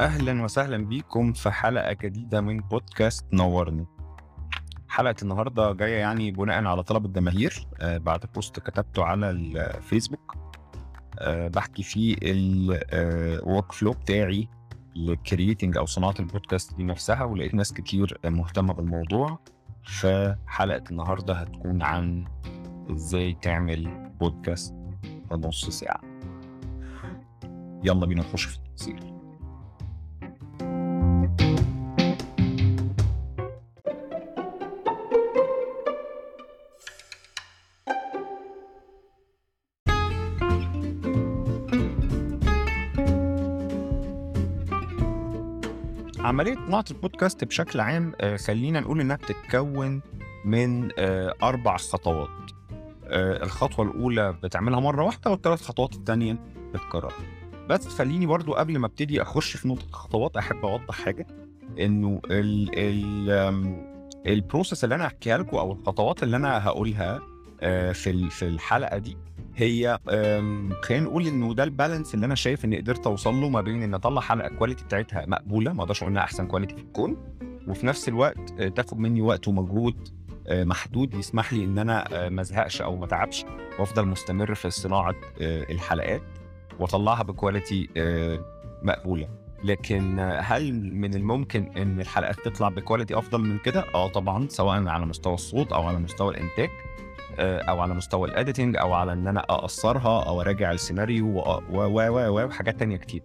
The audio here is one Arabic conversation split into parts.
أهلا وسهلا بيكم في حلقة جديدة من بودكاست نورني. حلقة النهارده جاية يعني بناء على طلب الجماهير آه، بعد post كتبته على الفيسبوك آه، بحكي فيه ال workflow بتاعي ل creating أو صناعة البودكاست دي نفسها ولقيت ناس كتير مهتمة بالموضوع. فحلقة النهارده هتكون عن إزاي تعمل بودكاست في نص ساعة. يلا بينا نخش في التفاصيل. عملية صناعه البودكاست بشكل عام آه، خلينا نقول إنها بتتكون من آه، أربع خطوات. آه، الخطوة الأولى بتعملها مرة واحدة والثلاث خطوات الثانية بتكررها. بس خليني برضو قبل ما أبتدي أخش في نقطة الخطوات أحب أوضح حاجة. إنه ال ال ال process اللي أنا هحكيها لكم أو الخطوات اللي أنا هقولها في في الحلقة دي هي خلينا نقول إنه ده ال balance اللي أنا شايف إني قدرت أوصل له ما بين إن أطلع حلقة ال quality بتاعتها مقبولة ما أقدرش أقول إنها أحسن quality في الكون وفي نفس الوقت آه، تاخد مني وقت ومجهود آه، محدود يسمح لي إن أنا آه، ما أزهقش أو ما أتعبش وأفضل مستمر في صناعة الحلقات وأطلعها ب quality مقبولة. لكن هل من الممكن إن الحلقات تطلع ب quality أفضل من كده؟ آه طبعا سواء على مستوى الصوت أو على مستوى الإنتاج. أو على مستوى ال editing أو على إن أنا أقصرها أو أراجع السيناريو و و وحاجات تانية كتير.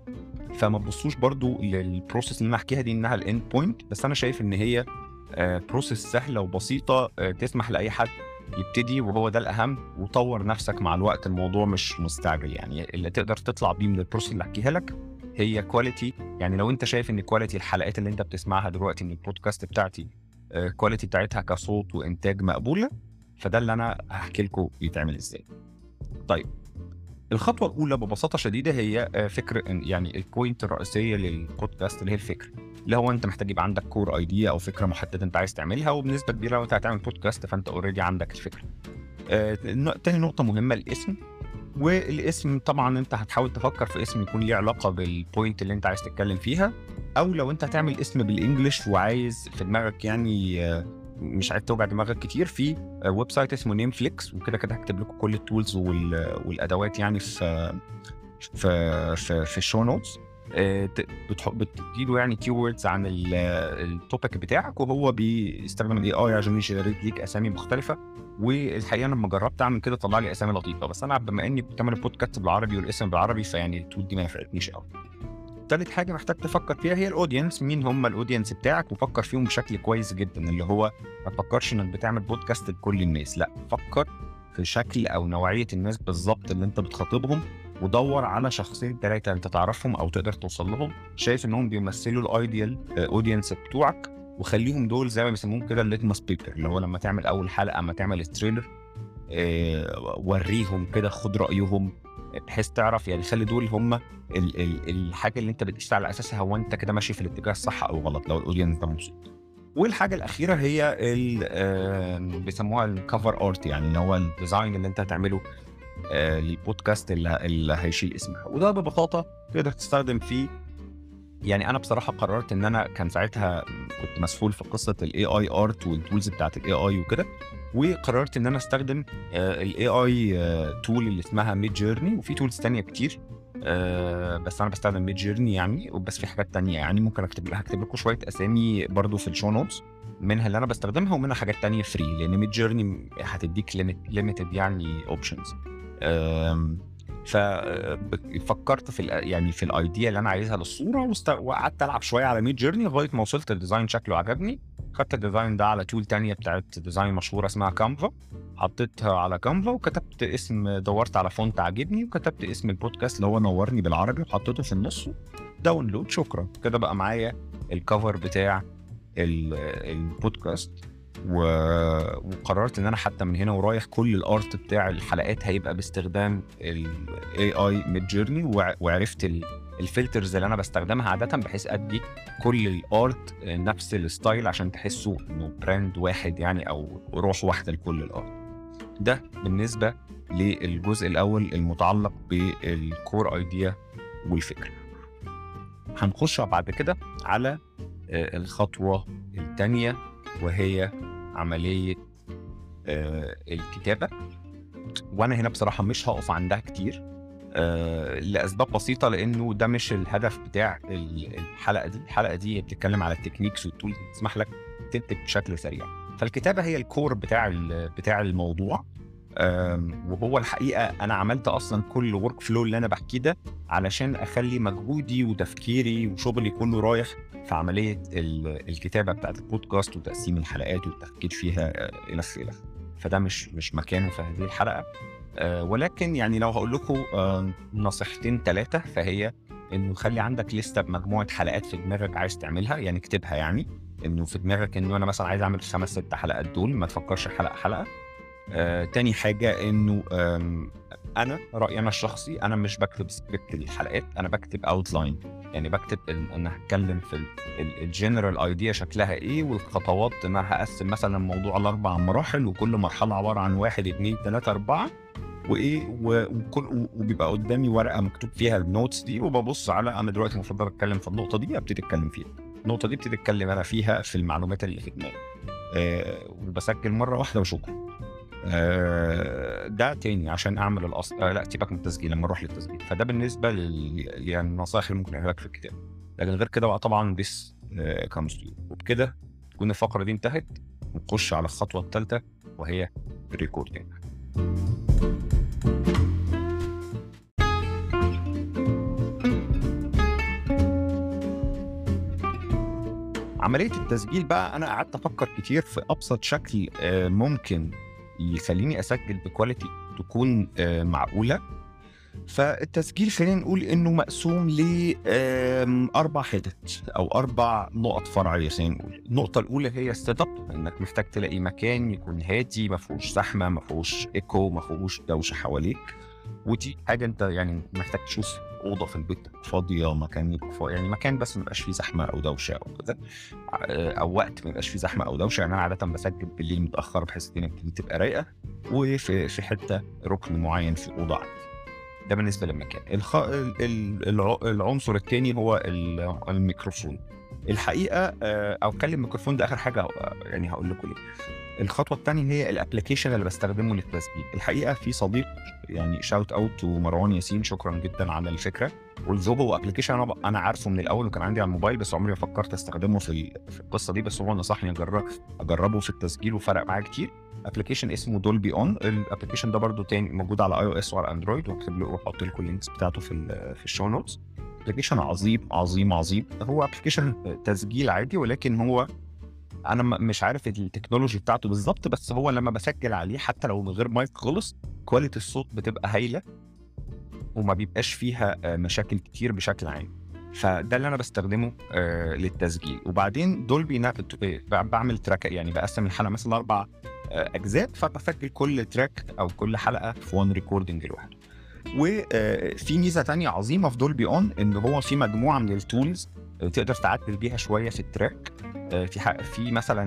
فما تبصوش برضو لل process اللي أنا احكيها دي إنها ال end point بس أنا شايف إن هي process سهلة وبسيطة تسمح لأي حد يبتدي وهو ده الأهم وطور نفسك مع الوقت. الموضوع مش مستعجل يعني. اللي تقدر تطلع بيه من ال process اللي احكيها لك هي quality يعني لو أنت شايف إن quality الحلقات اللي أنت بتسمعها دلوقتي من البودكاست بتاعتي quality بتاعتها كصوت وإنتاج مقبولة فده اللي أنا هحكي لكم بيتعمل إزاي. طيب الخطوة الأولى ببساطة شديدة هي آه، فكر يعني ال point الرئيسية للبودكاست اللي هي الفكرة اللي هو أنت محتاج يبقى عندك core idea أو فكرة محددة أنت عايز تعملها وبنسبة كبيرة لو انت هتعمل بودكاست فأنت already عندك الفكرة. آه، تاني نقطة مهمة الاسم. والاسم طبعا أنت هتحاول تفكر في اسم يكون ليه علاقة بال point اللي أنت عايز تتكلم فيها أو لو أنت هتعمل اسم بال English وعايز في دماغك يعني آه، مش عايز توجع دماغك كتير في website اسمه Nameflix وكده كده هكتب لكم كل ال tools والأدوات يعني في في في, في ال show notes آه، بتديله يعني keywords عن ال topic بتاعك وهو بيستخدم ال AI عشان ي generate ليك أسامي مختلفة. والحقيقة لما جربت أعمل كده طلع لي أسامي لطيفة. بس أنا بما إني بتعمل البودكاست بالعربي والاسم بالعربي فيعني ال tool دي ما نفعتنيش قوي تالت حاجة محتاج تفكر فيها هي ال audience مين هم ال audience بتاعك؟ وفكر فيهم بشكل كويس جدا اللي هو ما تفكرش إنك بتعمل بودكاست لكل الناس لأ فكر في شكل أو نوعية الناس بالظبط اللي أنت بتخاطبهم ودور على شخصين ثلاثة أنت تعرفهم أو تقدر توصل لهم. شايف إنهم بيمثلوا ال ideal audience بتوعك وخليهم دول زي ما بيسموهم كده ال litmus paper اللي هو لما تعمل أول حلقة اما تعمل ال trailer آه، وريهم كده خد رأيهم. بحيث تعرف يعني خلي دول هم ال ال الحاجة اللي انت بتقيس على أساسها هو انت كده ماشي في الاتجاه الصح أو غلط لو ال audience ده مبسوط. والحاجة الأخيرة هي بيسموها ال cover art يعني اللي هو ال design اللي انت هتعمله آه، للبودكاست اللي, اللي هيشيل اسمها. وده ببساطة تقدر تستخدم فيه يعني أنا بصراحة قررت إن أنا كان ساعتها كنت مشغول في قصة ال AI art وال tools بتاعت ال AI وكده وقررت إن أنا أستخدم ال AI tool اللي اسمها Midjourney وفي tools تانية كتير آه بس أنا بستخدم Midjourney يعني وبس في حاجات تانية يعني ممكن أكتب هكتب لكم شوية أسامي برضو في ال show notes منها اللي أنا بستخدمها ومنها حاجات تانية free لأن Midjourney هتديك limited يعني options ففكرت في يعني في ال idea اللي أنا عايزها للصورة وقعدت ألعب شوية على Midjourney لغاية ما وصلت ال design شكله عجبني. خدت ال design ده على tool تانية بتاعت design مشهورة اسمها Canva حطيتها على Canva وكتبت اسم دورت على font عاجبني وكتبت اسم البودكاست اللي هو نورني بالعربي وحطيته في النص. download شكرا. كده بقى معايا ال cover بتاع البودكاست و... وقررت إن أنا حتى من هنا ورايح كل ال art بتاع الحلقات هيبقى باستخدام ال AI Midjourney وعرفت ال filters اللي أنا بستخدمها عادة بحيث أدي كل ال art نفس ال style عشان تحسوا إنه brand واحد يعني أو روح واحدة لكل ال art. ده بالنسبة للجزء الأول المتعلق بال core idea والفكرة هنخش بعد كده على آه، الخطوة الثانية وهي عملية آه، الكتابة. وأنا هنا بصراحة مش هقف عندها كتير آه، لأسباب بسيطة لأنه ده مش الهدف بتاع ال- الحلقة دي. الحلقة دي بتتكلم على التكنيكس والتولز اللي تسمح لك تكتب بشكل سريع. فالكتابة هي الكور بتاع بتاع الموضوع. وهو الحقيقة أنا عملت أصلا كل ورك فلو اللي أنا بحكيه ده علشان أخلي مجهودي وتفكيري وشغلي كله رايح في عملية ال- الكتابة بتاعت البودكاست وتقسيم الحلقات والتفكير فيها آه، إلى آخره. فده مش مش مكانه في هذه الحلقة. آه، ولكن يعني لو هقول لكم نصيحتين ثلاثة فهي إنه خلي عندك لسته بمجموعه حلقات في دماغك عايز تعملها يعني اكتبها يعني. إنه في دماغك إنه أنا مثلا عايز أعمل خمس ست حلقات دول ما تفكرش حلقة حلقة. آه، تاني حاجة إنه آم، أنا رأيي أنا الشخصي أنا مش بكتب سكريبت للحلقات أنا بكتب outline يعني بكتب أنا هتكلم في ال general idea شكلها إيه والخطوات أنا هقسم مثلا الموضوع لاربع مراحل وكل مرحلة عبارة عن واحد اثنين ثلاثة أربعة وإيه وكل وبيبقى قدامي ورقة مكتوب فيها ال notes دي وببص على أنا دلوقتي المفروض أتكلم في النقطة دي أبتدي أتكلم فيها. النقطة دي أبتدي أتكلم أنا فيها في المعلومات اللي في دماغي. آه وبسجل مرة واحدة وشكرا. ده تاني عشان أعمل الاصل آه لا سيبك من التسجيل لما أروح للتسجيل. فده بالنسبة لل يعني النصائح اللي ممكن اقولها لك في الكتابة لكن غير كده بقى طبعا this comes to وبكده تكون الفقرة دي انتهت ونخش على الخطوة الثالثه وهي ال recording عملية التسجيل بقى أنا قعدت أفكر كتير في أبسط شكل آه، ممكن يخليني أسجل ب quality تكون آه، معقولة. فالتسجيل خلينا نقول إنه مقسوم لاربع حتت أو أربع نقط فرعية خلينا نقول. النقطة الأولى هي ال setup إنك محتاج تلاقي مكان يكون هادي ما فيهوش زحمة ما فيهوش ايكو ما فيهوش دوشة حواليك. ودي حاجة أنت يعني محتاج تشوف أوضة في البيت فاضية مكان يبقى فاضي يعني مكان بس ما يبقاش فيه زحمة أو دوشة أو كده أو وقت ما يبقاش فيه زحمة أو دوشة. يعني أنا عادة بسجل بالليل متأخر بحيث الدنيا تبقى رايقة وفي في حتة ركن معين في اوضه عندي. ده بالنسبة للمكان. الخ... ال- ال- الع- العنصر الثاني هو ال- الميكروفون. الحقيقة آه، أو أتكلم ميكروفون ده آخر حاجة آه، يعني هقول لكم ليه. الخطوة الثانية هي ال application اللي بستخدمه للتسجيل. الحقيقة في صديق يعني shout out لمروان ياسين شكرا جدا على الفكرة. والزوبو application أنا عارفه من الأول وكان عندي على الموبايل بس عمري ما فكرت أستخدمه في في القصة دي. بس هو نصحني اجرب أجربه في التسجيل وفرق معايا كتير. application اسمه Dolby On ال application ده برضو تاني موجود على iOS وعلى Android واكتب له واحط لكم ال links بتاعته في في ال show notes application عظيم عظيم عظيم. هو application تسجيل عادي ولكن هو أنا مش عارف ال technology بتاعته بالظبط بس هو لما بسجل عليه حتى لو من غير مايك خالص quality الصوت بتبقى هايلة وما بيبقاش فيها آه، مشاكل كتير بشكل عام. فده اللي أنا بستخدمه آه، للتسجيل. وبعدين نا- بعمل track يعني بقسم الحلقة مثلا أربع آه، أجزاء فبسجل كل track أو كل حلقة في one recording لوحده. وفي ميزة تانية عظيمة في Dolby On إن هو في مجموعة من ال tools تقدر تعدل بيها شوية في ال track. آه، في حق في مثلا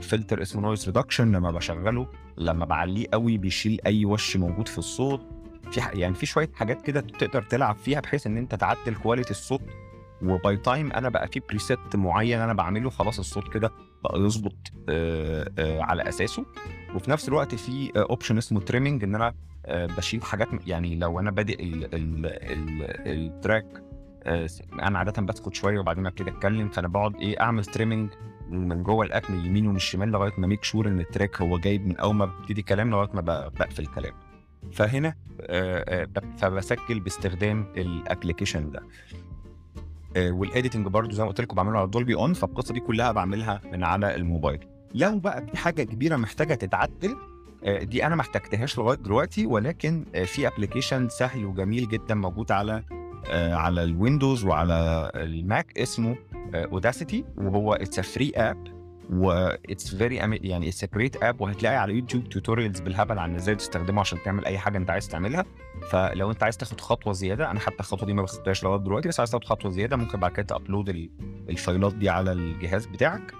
فلتر اسمه noise reduction لما بشغله لما بعليه قوي بيشيل أي وش موجود في الصوت. في يعني في شوية حاجات كده تقدر تلعب فيها بحيث إن أنت تعدل quality الصوت. و by time أنا بقى في preset معين أنا بعمله خلاص الصوت كده بقى يظبط آه، آه، على أساسه. وفي نفس الوقت في option اسمه trimming إن أنا آه، بشيل حاجات يعني لو أنا بادئ ال- ال- ال- ال track آه، أنا عاده بسكت شوية وبعدين أبتدي أتكلم فأنا بقعد إيه أعمل trimming من جوه الأكل من اليمين ومن الشمال لغاية ما make sure إن ال track هو جايب من أول ما ببتدي كلام لغاية ما بقفل الكلام. فهنا آه، آه، فبسجل باستخدام ال application ده. آه، وال editing برضو زي ما قلت لكم بعمله على Dolby On فالقصة دي كلها بعملها من على الموبايل. لو بقى في حاجة كبيرة محتاجة تتعدل آه، دي أنا ما احتجتهاش لغاية دلوقتي ولكن آه، في application سهل وجميل جدا موجود على آه، على ال Windows وعلى ال Mac اسمه Audacity وهو it's free app و it's very يعني it's great app وهتلاقي على YouTube tutorials بالهبل عن إزاي تستخدمه عشان تعمل أي حاجة أنت عايز تعملها. فلو أنت عايز تاخد خطوة زيادة أنا حتى الخطوة دي ما باخدهاش لغاية دلوقتي بس عايز تاخد خطوة زيادة ممكن بعد كده ت upload ال- ال files دي على الجهاز بتاعك.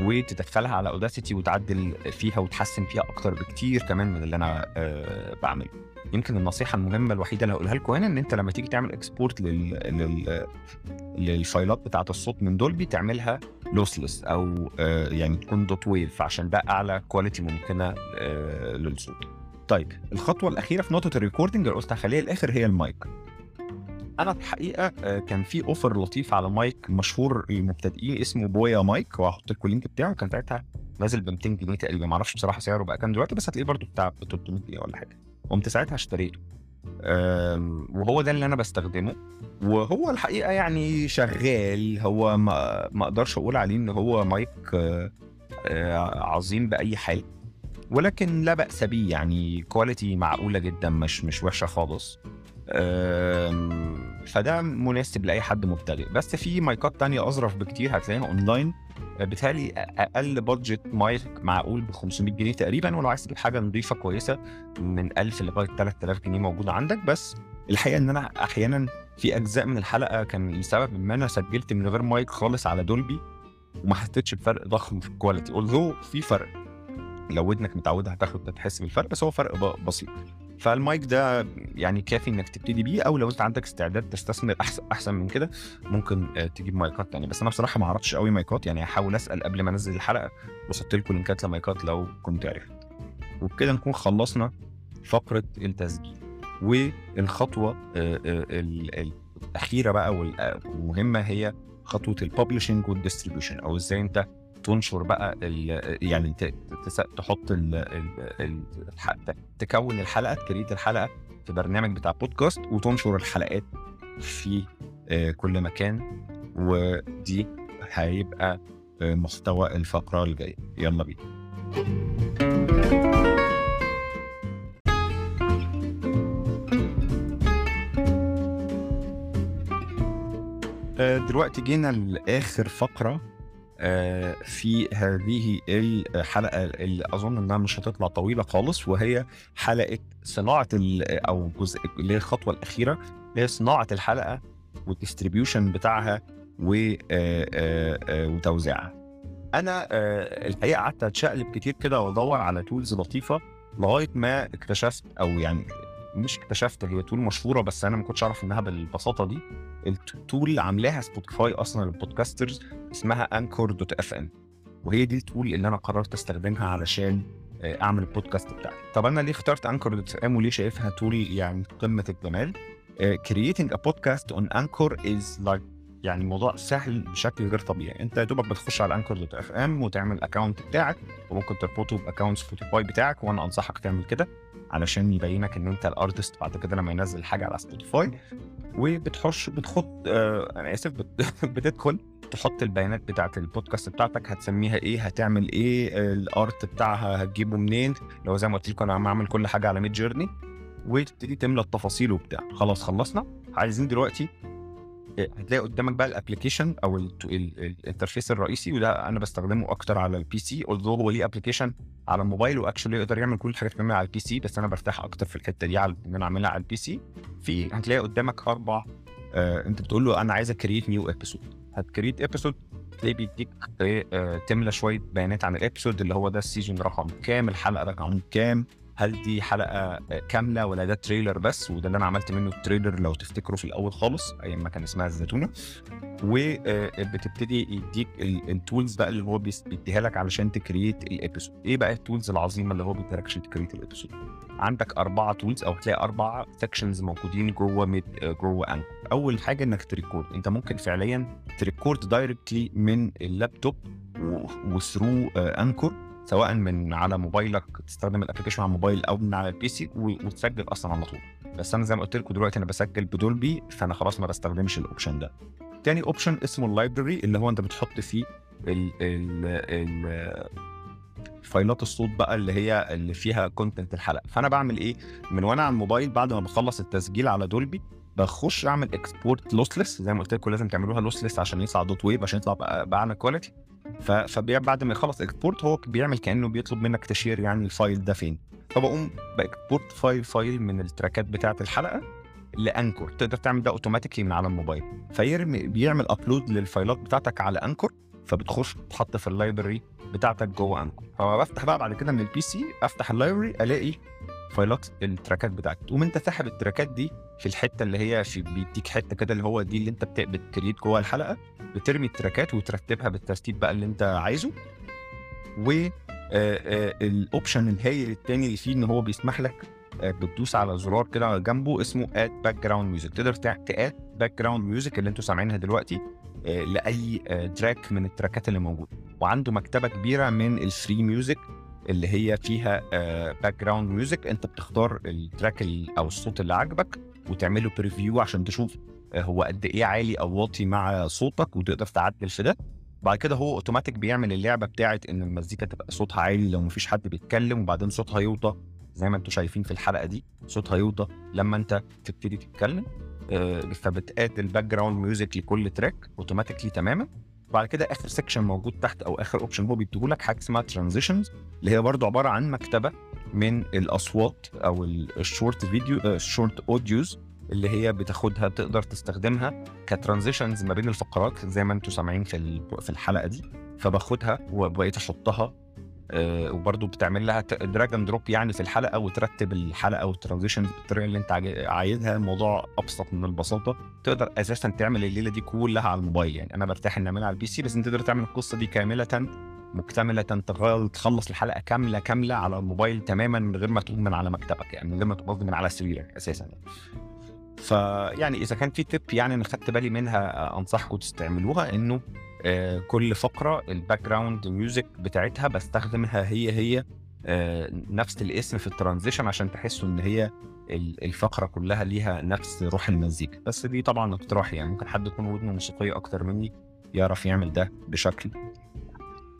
وتدخلها على Audacity وتعدل فيها وتحسن فيها أكتر بكتير كمان من اللي أنا آه، بعمله يمكن النصيحة المهمة الوحيدة اللي هقولها لكم هنا إن أنت لما تيجي تعمل export لل... لل... لل files بتاعة الصوت من Dolby تعملها lossless أو آه، يعني تكون dot wav عشان ده أعلى quality ممكنة آه، للصوت. طيب الخطوة الأخيرة في نقطة ال recording اللي قلت هخليها الآخر هي المايك. أنا الحقيقة آه، كان في offer لطيف على مايك مشهور للمبتدئين اسمه Boya mic وهحط لكم ال link بتاعه. كان ساعتها نازل ب 200 جنيه تقريبا. ما أعرفش بصراحة سعره بقى كام دلوقتي بس هتلاقيه برضه بتاع ب 300 جنيه ولا حاجة. قمت ساعتها اشتريته. وهو ده اللي أنا بستخدمه. وهو الحقيقة يعني شغال. هو ما ما أقدرش أقول عليه إن هو مايك آه، آه، عظيم بأي حال. ولكن لا بأس بيه يعني quality معقولة جدا مش مش وحشة خالص. فده مناسب لأي حد مبتدئ. بس في مايكات تانية أظرف بكتير هتلاقيها أونلاين. بالتالي أقل budget mic معقول ب 500 جنيه تقريبا ولو عايز تجيب حاجة نظيفة كويسة من 1000 لغاية 3000 جنيه موجودة عندك. بس الحقيقة إن أنا أحيانا في أجزاء من الحلقة كان لسبب ما أنا سجلت من غير مايك خالص على Dolby وما حسيتش بفرق ضخم في ال quality although في فرق. لو ودنك متعودة هتاخد تحس بالفرق بس هو فرق بسيط. فالمايك ده يعني كافي إنك تبتدي بيه أو لو أنت عندك استعداد تستثمر احسن أحسن من كده ممكن آه، تجيب مايكات تانية. بس أنا بصراحة ما عرفتش قوي مايكات يعني هحاول أسأل قبل ما أنزل الحلقة وحط لكم link ات ل mic ات لو كنت عرفت. وبكده نكون خلصنا فقرة التسجيل. والخطوة آه، آه، ال- ال- الأخيرة بقى والمهمه هي خطوة ال publishing وال distribution أو إزاي أنت تنشر بقى يعني تحط ال ال ال الح- تكون الحلقة ت create الحلقة في برنامج بتاع بودكاست وتنشر الحلقات في آه، كل مكان. ودي هيبقى آه، محتوى الفقرة الجاية. يلا بينا. آه، دلوقتي جينا لآخر فقرة. في هذه الحلقة اللي أظن إنها مش هتطلع طويلة خالص وهي حلقة صناعة ال- أو جزء اللي هي الخطوة الأخيرة اللي هي صناعة الحلقة وال distribution بتاعها آه، آه، آه، وتوزيعها. أنا آه، الحقيقة قعدت أتشقلب كتير كده وأدور على tools لطيفة لغاية ما اكتشفت أو يعني مش اكتشفت هي tool مشهورة بس أنا ما كنتش أعرف إنها بالبساطة دي. ال tool عاملاها Spotify أصلا لل podcasters اسمها Anchor dot FM وهي دي ال tool اللي أنا قررت أستخدمها علشان آه، أعمل البودكاست بتاعي. طب أنا ليه اخترت Anchor dot FM وليه شايفها tool يعني قمة الجمال؟ creating a podcast on Anchor is like يعني موضوع سهل بشكل غير طبيعي. انت يا دوبك بتخش على Anchor dot FM وتعمل ال account بتاعك وممكن تربطه ب account Spotify بتاعك وأنا انصحك تعمل كده علشان يبينك ان انت ال artist بعد كده لما ينزل حاجة على Spotify وبتخش بتحط آه أنا آسف بت- بتدخل تحط البيانات بتاعه البودكاست بتاعتك هتسميها إيه هتعمل إيه ال art بتاعها هتجيبه منين؟ لو زي ما قلت لكم أنا عم أعمل كل حاجة على Midjourney وتبتدي تملى التفاصيل وبتاع. خلاص خلصنا. عايزين دلوقتي هتلاقي قدامك بقى ال application أو ال- ال- ال interface الرئيسي وده أنا بستخدمه أكتر على ال PC although هو ليه application على الموبايل و actually يقدر يعمل كل الحاجات اللي على ال PC بس أنا برتاح أكتر في الحتة دي على إن أنا أعملها على ال PC في هتلاقي قدامك أربع آه أنت بتقول له أنا عايز ا create new episode هت create episode تلاقيه بيديك آه، آه، تملى شوية بيانات عن ال episode اللي هو ده ال season رقم كام الحلقة رقم كام. هل دي حلقة آه، كاملة ولا ده trailer بس؟ وده اللي أنا عملت منه ال trailer لو تفتكروا في الأول خالص أيام ما كان اسمها الزيتونه وبتبتدي يديك ال tools بقى اللي هو بيديها لك علشان ت create ال episode إيه بقى ال tools العظيمة اللي هو بيديها لك عشان ت create ال episode عندك أربعة tools أو هتلاقي أربع sections موجودين جوه Mid جوه Anchor أول حاجة إنك ت record. أنت ممكن فعليا ت record directly من ال laptop و through Anchor سواء من على موبايلك تستخدم ال application على الموبايل أو من على ال PC وتسجل أصلا على طول. بس أنا زي ما قلت لكم دلوقتي أنا بسجل ب Dolby فأنا خلاص ما بستخدمش ال option ده. تاني option اسمه ال library اللي هو أنت بتحط فيه ال ال ال file ات الصوت بقى اللي هي اللي فيها content الحلقة. فأنا بعمل إيه؟ من وأنا على الموبايل بعد ما بخلص التسجيل على Dolby بخش أعمل export lossless زي ما قلت لكم لازم تعملوها lossless عشان يطلع dot wav عشان يطلع باعلى quality فبعد ما يخلص export هو بيعمل كأنه بيطلب منك ت share يعني ال file ده فين. فبقوم ب export file file من ال track ات بتاعة الحلقة ل Anchor. تقدر تعمل ده automatically من على الموبايل. فيرمي بيعمل upload لل file ات بتاعتك على Anchor فبتخش تحط في ال library بتاعتك جوه Anchor. فما بفتح بقى بعد كده من ال PC أفتح ال library ألاقي file ات ال track ات بتاعتك. تقوم انت ساحب التراكات دي في الحتة اللي هي في بيديك حتة كده اللي هو دي اللي انت بت create جوه الحلقة بترمي ال track ات وترتبها بالترتيب بقى اللي انت عايزه. و ال option الهايل التاني اللي فيه ان هو بيسمح لك بتدوس على زرار كده جنبه اسمه add background music تقدر ت add background music اللي أنتوا سامعينها دلوقتي لأي track من ال track ات اللي موجودة. وعنده مكتبة كبيرة من ال free music اللي هي فيها background music انت بتختار ال track أو الصوت اللي عاجبك وتعمله preview عشان تشوف هو قد إيه عالي أو واطي مع صوتك وتقدر تعدل في ده. بعد كده هو اوتوماتيك بيعمل اللعبة بتاعت إن المزيكا تبقى صوتها عالي لو مفيش حد بيتكلم وبعدين صوتها يوطى زي ما أنتم شايفين في الحلقة دي صوتها يوطى لما انت تبتدي تتكلم فبت add ال background music لكل track automatically تماما. بعد كده آخر section موجود تحت أو آخر option هو بيديهولك حاجة اسمها transitions اللي هي برضو عبارة عن مكتبة من الأصوات أو ال short video ال short audios اللي هي بتاخدها تقدر تستخدمها ك transitions ما بين الفقرات زي ما أنتم سامعين في في الحلقة دي فباخدها وبقيت أحطها وبرضه بتعمل لها drag and drop يعني في الحلقة وترتب الحلقة وال transitions بالطريقة اللي أنت عايزها. الموضوع أبسط من البساطة. تقدر أساسا تعمل الليلة دي كلها على الموبايل. يعني أنا برتاح ان أعملها على ال PC بس أنت تقدر تعمل القصة دي كاملة مكتملة تخلص الحلقة كاملة كاملة على الموبايل تماما من غير ما تقوم من على مكتبك. يعني من غير ما تقوم من على سريرك أساسا يعني. فيعني إذا كان في tip يعني أنا خدت بالي منها أنصحكم تستعملوها إنه كل فقرة ال background music بتاعتها بستخدمها هي هي نفس الاسم في ال transition عشان تحسوا إن هي الفقرة كلها ليها نفس روح المزيكا بس دي طبعا اقتراح يعني ممكن حد يكون ودنه موسيقية أكتر مني يعرف يعمل ده بشكل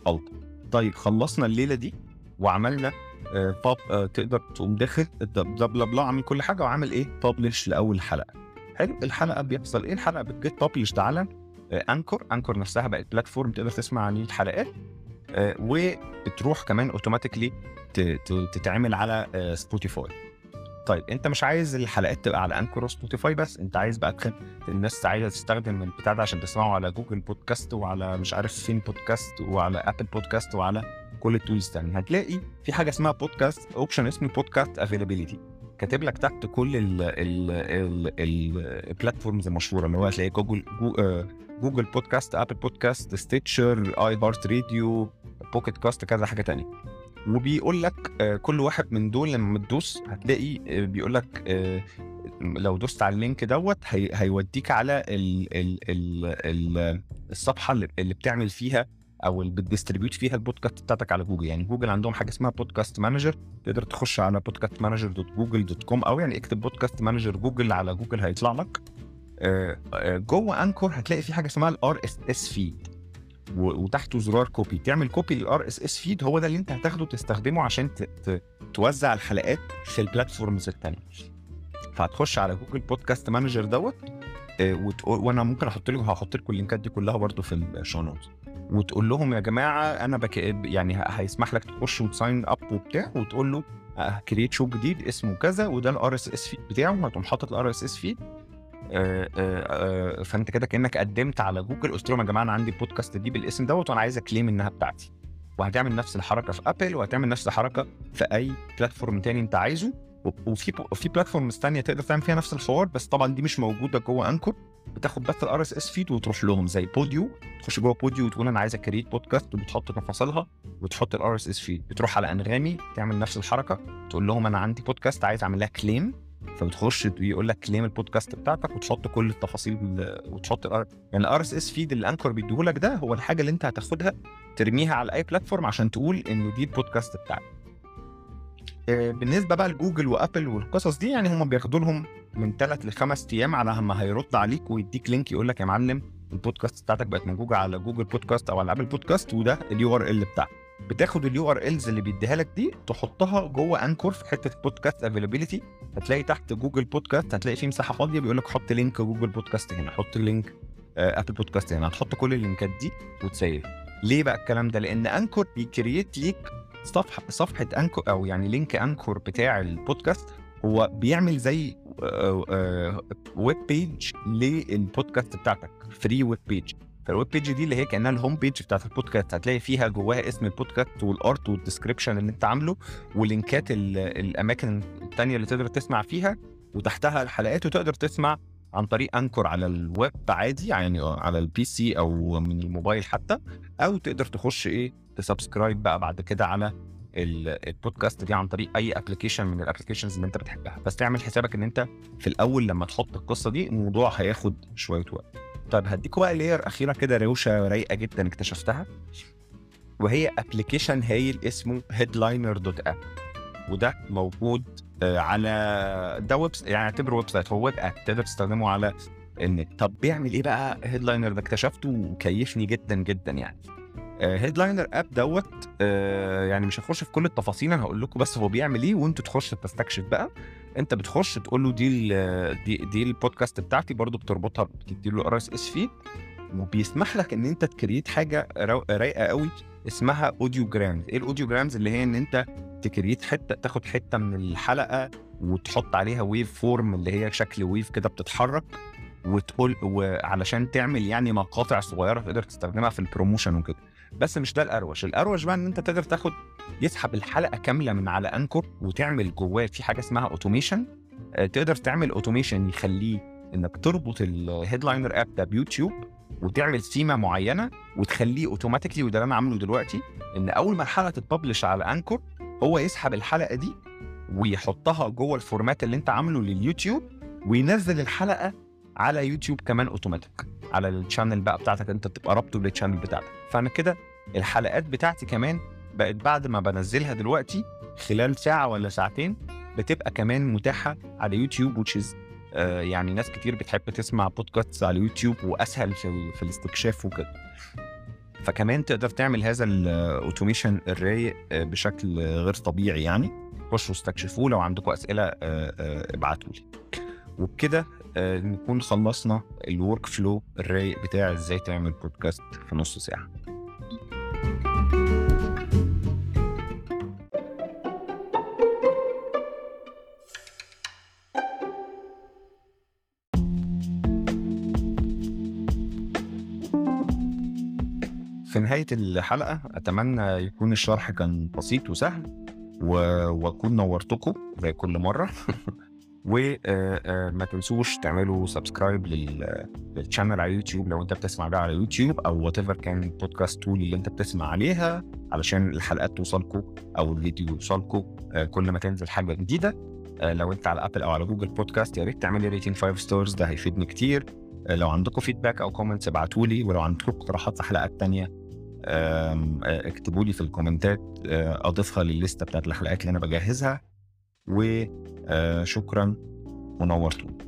ألطف. طيب خلصنا الليلة دي وعملنا باب تقدر تقوم داخل بلا بلا بلا عامل كل حاجة وعامل إيه؟ publish لأول حلقة. حلو الحلقة بيحصل إيه؟ الحلقة بت get published على أنكور. أنكور نفسها بقت platform تقدر تسمع عليه الحلقات وبتروح كمان automatically تتعمل على سبوتيفاي طيب أنت مش عايز الحلقات تبقى على أنكور وسبوتيفاي بس أنت عايز بقى تخل... الناس عايزة تستخدم البتاع ده عشان تسمعه على Google Podcast وعلى مش عارف فين بودكاست وعلى Apple Podcast وعلى كل ال tools تاني هتلاقي في حاجة اسمها بودكاست option اسمه podcast availability كاتب لك تحت كل ال platforms المشهورة اللي هو هتلاقي Google Google Podcast Apple Podcast Stitcher iHeartRadio Pocket Cast كذا حاجة تانية. وبيقول لك كل واحد من دول لما تدوس هتلاقي بيقول لك لو دوست على ال link دوت هيوديك على ال ال ال الصفحة اللي بتعمل فيها أو اللي بت distribute فيها البودكاست بتاعتك على جوجل. يعني جوجل عندهم حاجة اسمها podcast manager. تقدر تخش على podcast manager dot Google dot com أو يعني اكتب podcast manager Google على جوجل هيطلع لك. جوه أنكور هتلاقي في حاجة اسمها ال RSS feed وتحته زرار copy تعمل copy لل RSS feed هو ده اللي انت هتاخده تستخدمه عشان توزع الحلقات في ال platforms الثانية فهتخش على Google podcast manager دوت وتقول وأنا ممكن أحط لكم هحط لكم ال link ات دي كلها برده في ال show notes وتقول لهم يا جماعة أنا بك... يعني هيسمح لك تخش وت sign up وبتاع وتقول له create show جديد اسمه كذا وده ال RSS feed بتاعه هتقوم حاطط ال RSS feed فانت كده كأنك قدمت على جوجل قلت لهم يا جماعة أنا عندي بودكاست دي بالاسم دوت وأنا عايز أ claim إنها بتاعتي. وهتعمل نفس الحركة في ابل وهتعمل نفس الحركة في أي platform تاني أنت عايزه. وفي في platforms ثانية تقدر تعمل فيها نفس الحوار بس طبعا دي مش موجودة جوه انكور بتاخد بس ال RSS feed وتروح لهم زي بوديو تخش جوه بوديو وتقول أنا عايز a create بودكاست وبتحط تفاصيلها وتحط ال RSS feed بتروح على أنغامي تعمل نفس الحركة. تقول لهم أنا عندي بودكاست عايز أعمل لها claim فبتخش يقول لك claim البودكاست بتاعتك وتحط كل التفاصيل وتحط ال R يعني ال RSS feed اللي انكور بيديهولك ده هو الحاجة اللي انت هتاخدها ترميها على أي platform عشان تقول انه دي البودكاست بتاعك. بالنسبة بقى لجوجل وأبل والقصص دي يعني هم بياخدوا لهم من ثلاث لخمس أيام على ما هيرد عليك ويديك link يقول لك يا معلم البودكاست بتاعتك بقت موجودة على Google Podcast أو على Apple Podcast وده ال URL بتاعك. بتاخد ال URLs اللي بيديها لك دي تحطها جوه انكور في حتة podcast availability هتلاقي تحت Google Podcast هتلاقي في مساحة فاضية بيقول لك حط link Google Podcast هنا. حط link Apple Podcast هنا. هتحط كل ال link ات دي وت save ليه بقى الكلام ده؟ لأن انكور بي create ليك صفحه صفحة انكور أو يعني link انكور بتاع البودكاست هو بيعمل زي web page للبودكاست بتاعتك. free web page فال web page دي اللي هي كأنها ال home page بتاعت البودكاست هتلاقي فيها جواها اسم البودكاست وال art وال description اللي انت عامله و link ات الأماكن الثانية اللي تقدر تسمع فيها وتحتها الحلقات وتقدر تسمع عن طريق أنكور على الويب عادي يعني على ال PC أو من الموبايل حتى أو تقدر تخش إيه ت subscribe بقى بعد كده على البودكاست دي عن طريق أي application من ال applications اللي انت بتحبها. بس تعمل حسابك إن انت في الأول لما تحط القصة دي الموضوع هياخد شوية وقت. طيب هديكوا بقى layer أخيرة كده روشة رايقة جدا اكتشفتها. وهي application هايل اسمه Headliner dot app وده موجود على ده ويب يعني اعتبره website هو web app تقدر تستخدمه على النت. طب بيعمل إيه بقى Headliner ده اكتشفته وكيفني جدا جدا يعني. Headliner app dot يعني مش هخش في كل التفاصيل أنا هقول لكم بس هو بيعمل إيه وأنتوا تخش تستكشف بقى. انت بتخش تقول له دي دي, دي البودكاست بتاعتي برضو بتربطها بتدي له RSS feed وبيسمح لك إن أنت ت create حاجة رايقة قوي اسمها audiograms إيه ال audiograms اللي هي إن أنت ت create حتة تاخد حتة من الحلقة وتحط عليها waveform اللي هي شكل wave كده بتتحرك وتقول وعلشان تعمل يعني مقاطع صغيرة تقدر تستخدمها في ال promotion وكده. بس مش ده الأروش. الأروش بقى إن أنت تقدر تاخد يسحب الحلقة كاملة من على Anchor وتعمل جواه في حاجة اسمها automation تقدر تعمل automation يخليه إنك تربط ال Headliner app ده بيوتيوب وتعمل سيما معينة وتخليه automatically وده اللي أنا عامله دلوقتي إن أول ما الحلقة تت publish على Anchor هو يسحب الحلقة دي ويحطها جوه ال format اللي أنت عامله لليوتيوب وينزل الحلقة على يوتيوب كمان اوتوماتيك على ال channel بقى بتاعتك أنت بتبقى رابطه بال channel بتاعتك. فأنا كده الحلقات بتاعتي كمان بقت بعد ما بنزلها دلوقتي خلال ساعة ولا ساعتين بتبقى كمان متاحة على يوتيوب وتشيز آه يعني ناس كتير بتحب تسمع بودكاست على يوتيوب وأسهل في, في الاستكشاف وكده. فكمان تقدر تعمل هذا ال automation الرايق بشكل غير طبيعي يعني. خشوا استكشفوه لو عندكم أسئلة ابعتوا لي. وبكده نكون خلصنا ال workflow الرايق بتاع إزاي تعمل بودكاست في نص ساعة. في نهاية الحلقة أتمنى يكون الشرح كان بسيط وسهل و... وأكون نورتكم زي كل مرة. وما تنسوش تعملوا subscribe لل... لل channel على يوتيوب لو أنت بتسمع ده على يوتيوب أو whatever كان ال podcast tool اللي أنت بتسمع عليها علشان الحلقات توصلكم أو الفيديو يوصلكم كل ما تنزل حاجة جديدة. لو أنت على Apple أو على Google Podcast يا ريت تعملي rating 5 stars ده هيفيدني كتير. لو عندكم feedback أو comments ابعتوا لي ولو عندكم اقتراحات لحلقات تانية آه، اكتبوا لي في الكومنتات آه، أضيفها للليستة بتاعت الحلقات اللي أنا بجهزها وشكرا ونورتوني